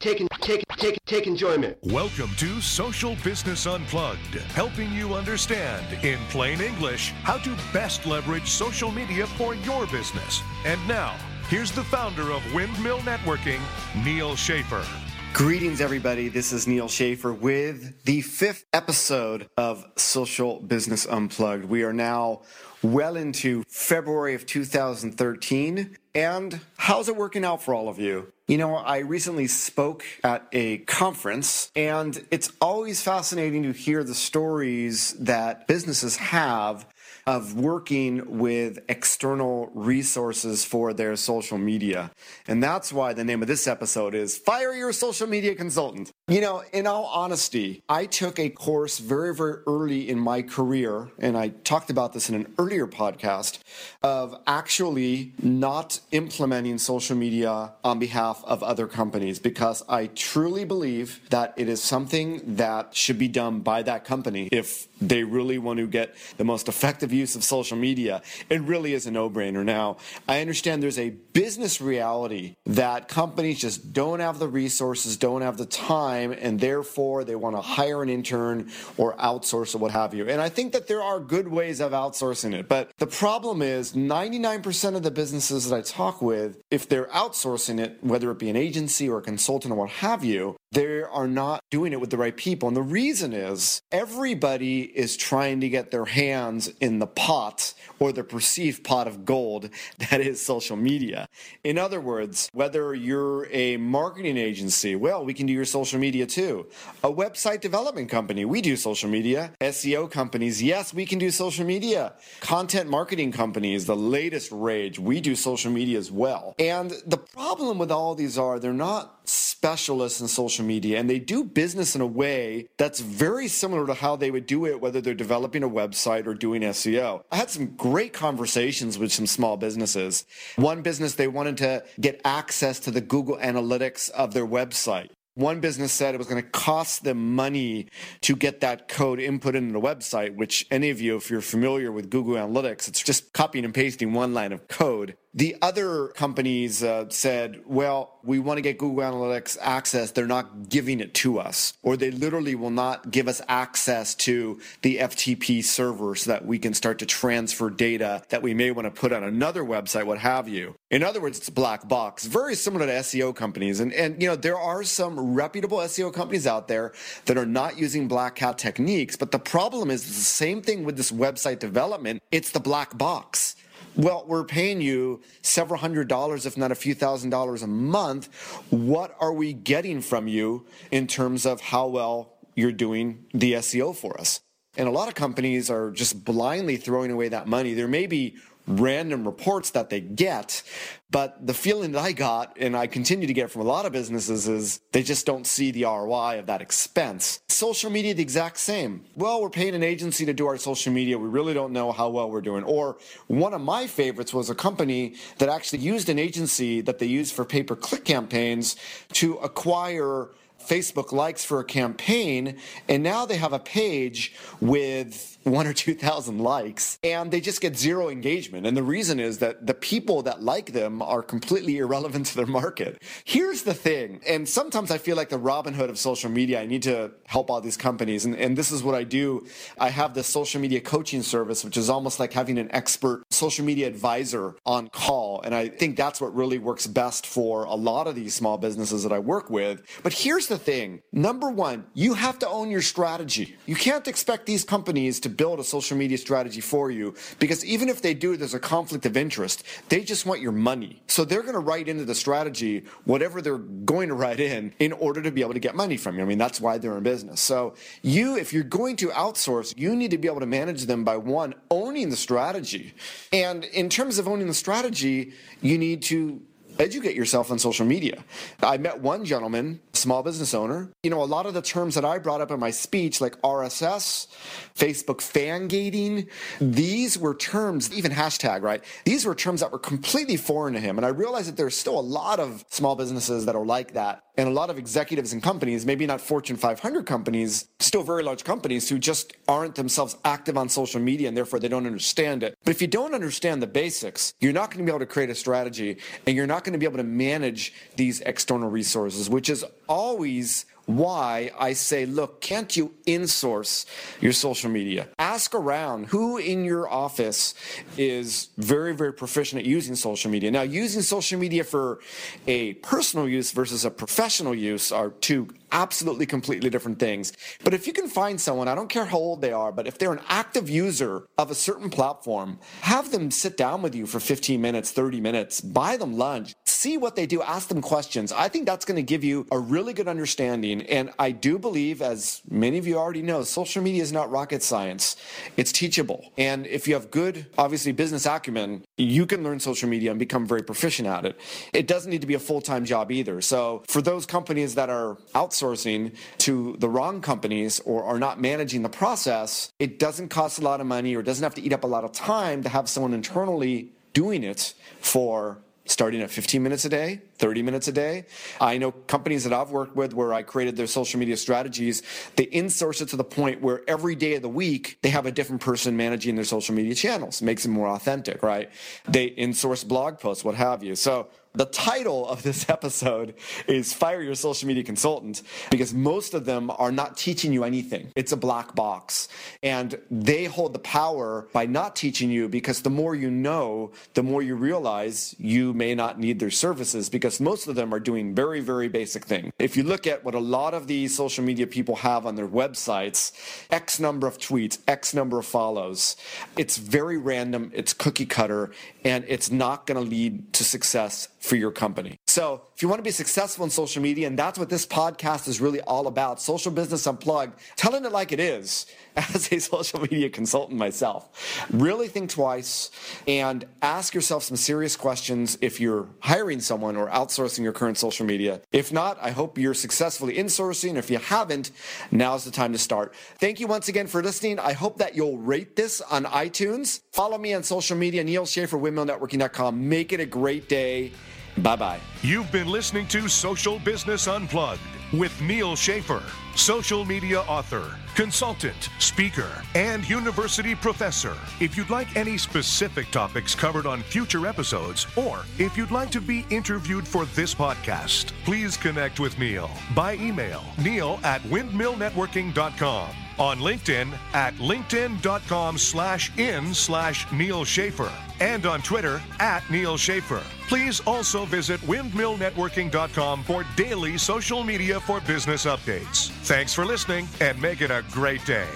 take, take, take, take enjoyment. Welcome to Social Business Unplugged, helping you understand, in plain English, how to best leverage social media for your business. And now, here's the founder of Windmill Networking, Neal Schaffer. Greetings, everybody. This is Neal Schaffer with the fifth episode of Social Business Unplugged. We are now well into February of 2013. And how's it working out for all of you? You know, I recently spoke at a conference, and it's always fascinating to hear the stories that businesses have of working with external resources for their social media. And that's why the name of this episode is Fire Your Social Media Consultant. You know, in all honesty, I took a course very, very early in my career, and I talked about this in an earlier podcast, of actually not implementing social media on behalf of other companies because I truly believe that it is something that should be done by that company if they really want to get the most effective use of social media. It really is a no brainer. Now, I understand there's a business reality that companies just don't have the resources, don't have the time, and therefore they want to hire an intern or outsource or what have you. And I think that there are good ways of outsourcing it. But the problem is 99% of the businesses that I talk with, if they're outsourcing it, whether it be an agency or a consultant or what have you, they are not doing it with the right people. And the reason is everybody is trying to get their hands in the pot or the perceived pot of gold that is social media. In other words, whether you're a marketing agency, well, we can do your social media too. A website development company, we do social media. SEO companies, yes, we can do social media. Content marketing companies, the latest rage, we do social media as well. And the problem with all these are they're not specialists in social media and they do business in a way that's very similar to how they would do it whether they're developing a website or doing SEO. I had some great conversations with some small businesses. One business they wanted to get access to the Google Analytics of their website. One business said it was going to cost them money to get that code input into the website, which any of you, if you're familiar with Google Analytics, it's just copying and pasting one line of code. The other companies uh, said, well, we want to get Google Analytics access. They're not giving it to us, or they literally will not give us access to the FTP server so that we can start to transfer data that we may want to put on another website, what have you. In other words, it's a black box, very similar to SEO companies. And, and, you know, there are some reputable SEO companies out there that are not using black hat techniques. But the problem is the same thing with this website development. It's the black box. Well, we're paying you several hundred dollars, if not a few thousand dollars a month. What are we getting from you in terms of how well you're doing the SEO for us? And a lot of companies are just blindly throwing away that money. There may be random reports that they get. But the feeling that I got, and I continue to get from a lot of businesses, is they just don't see the ROI of that expense. Social media, the exact same. Well, we're paying an agency to do our social media. We really don't know how well we're doing. Or one of my favorites was a company that actually used an agency that they used for pay per click campaigns to acquire Facebook likes for a campaign, and now they have a page with one or two thousand likes and they just get zero engagement. And the reason is that the people that like them are completely irrelevant to their market. Here's the thing, and sometimes I feel like the Robin Hood of social media. I need to help all these companies, and, and this is what I do. I have the social media coaching service, which is almost like having an expert social media advisor on call. And I think that's what really works best for a lot of these small businesses that I work with. But here's the thing number one, you have to own your strategy. You can't expect these companies to build a social media strategy for you because even if they do, there's a conflict of interest. They just want your money. So they're going to write into the strategy whatever they're going to write in in order to be able to get money from you. I mean, that's why they're in business. So you, if you're going to outsource, you need to be able to manage them by one, owning the strategy. And in terms of owning the strategy, you need to educate yourself on social media. I met one gentleman, small business owner. You know, a lot of the terms that I brought up in my speech, like RSS, Facebook fan gating, these were terms, even hashtag, right? These were terms that were completely foreign to him. And I realized that there's still a lot of small businesses that are like that. And a lot of executives and companies, maybe not Fortune 500 companies, still very large companies who just aren't themselves active on social media and therefore they don't understand it. But if you don't understand the basics, you're not going to be able to create a strategy and you're not going to be able to manage these external resources, which is always why I say, look, can't you insource your social media? Ask around who in your office is very, very proficient at using social media. Now, using social media for a personal use versus a professional use are two absolutely completely different things. But if you can find someone, I don't care how old they are, but if they're an active user of a certain platform, have them sit down with you for 15 minutes, 30 minutes, buy them lunch, see what they do, ask them questions. I think that's going to give you a really good understanding. And I do believe, as many of you already know, social media is not rocket science. It's teachable. And if you have good, obviously, business acumen, you can learn social media and become very proficient at it. It doesn't need to be a full time job either. So for those companies that are outsourcing to the wrong companies or are not managing the process, it doesn't cost a lot of money or doesn't have to eat up a lot of time to have someone internally doing it for starting at 15 minutes a day, 30 minutes a day. I know companies that I've worked with where I created their social media strategies, they insource it to the point where every day of the week they have a different person managing their social media channels, makes it more authentic, right? They insource blog posts, what have you. So the title of this episode is Fire Your Social Media Consultant because most of them are not teaching you anything. It's a black box. And they hold the power by not teaching you because the more you know, the more you realize you may not need their services because most of them are doing very, very basic things. If you look at what a lot of these social media people have on their websites, X number of tweets, X number of follows, it's very random, it's cookie cutter, and it's not going to lead to success for your company. So, if you want to be successful in social media, and that's what this podcast is really all about social business unplugged, telling it like it is as a social media consultant myself. Really think twice and ask yourself some serious questions if you're hiring someone or outsourcing your current social media. If not, I hope you're successfully insourcing. If you haven't, now's the time to start. Thank you once again for listening. I hope that you'll rate this on iTunes. Follow me on social media, Neal Schaffer, windmillnetworking.com. Make it a great day. Bye bye. You've been listening to Social Business Unplugged with Neal Schaffer, social media author, consultant, speaker, and university professor. If you'd like any specific topics covered on future episodes, or if you'd like to be interviewed for this podcast, please connect with Neal by email neal at windmillnetworking.com on LinkedIn at linkedin.com slash in slash Neal Schaffer and on Twitter at Neal Schaffer. Please also visit windmillnetworking.com for daily social media for business updates. Thanks for listening and make it a great day.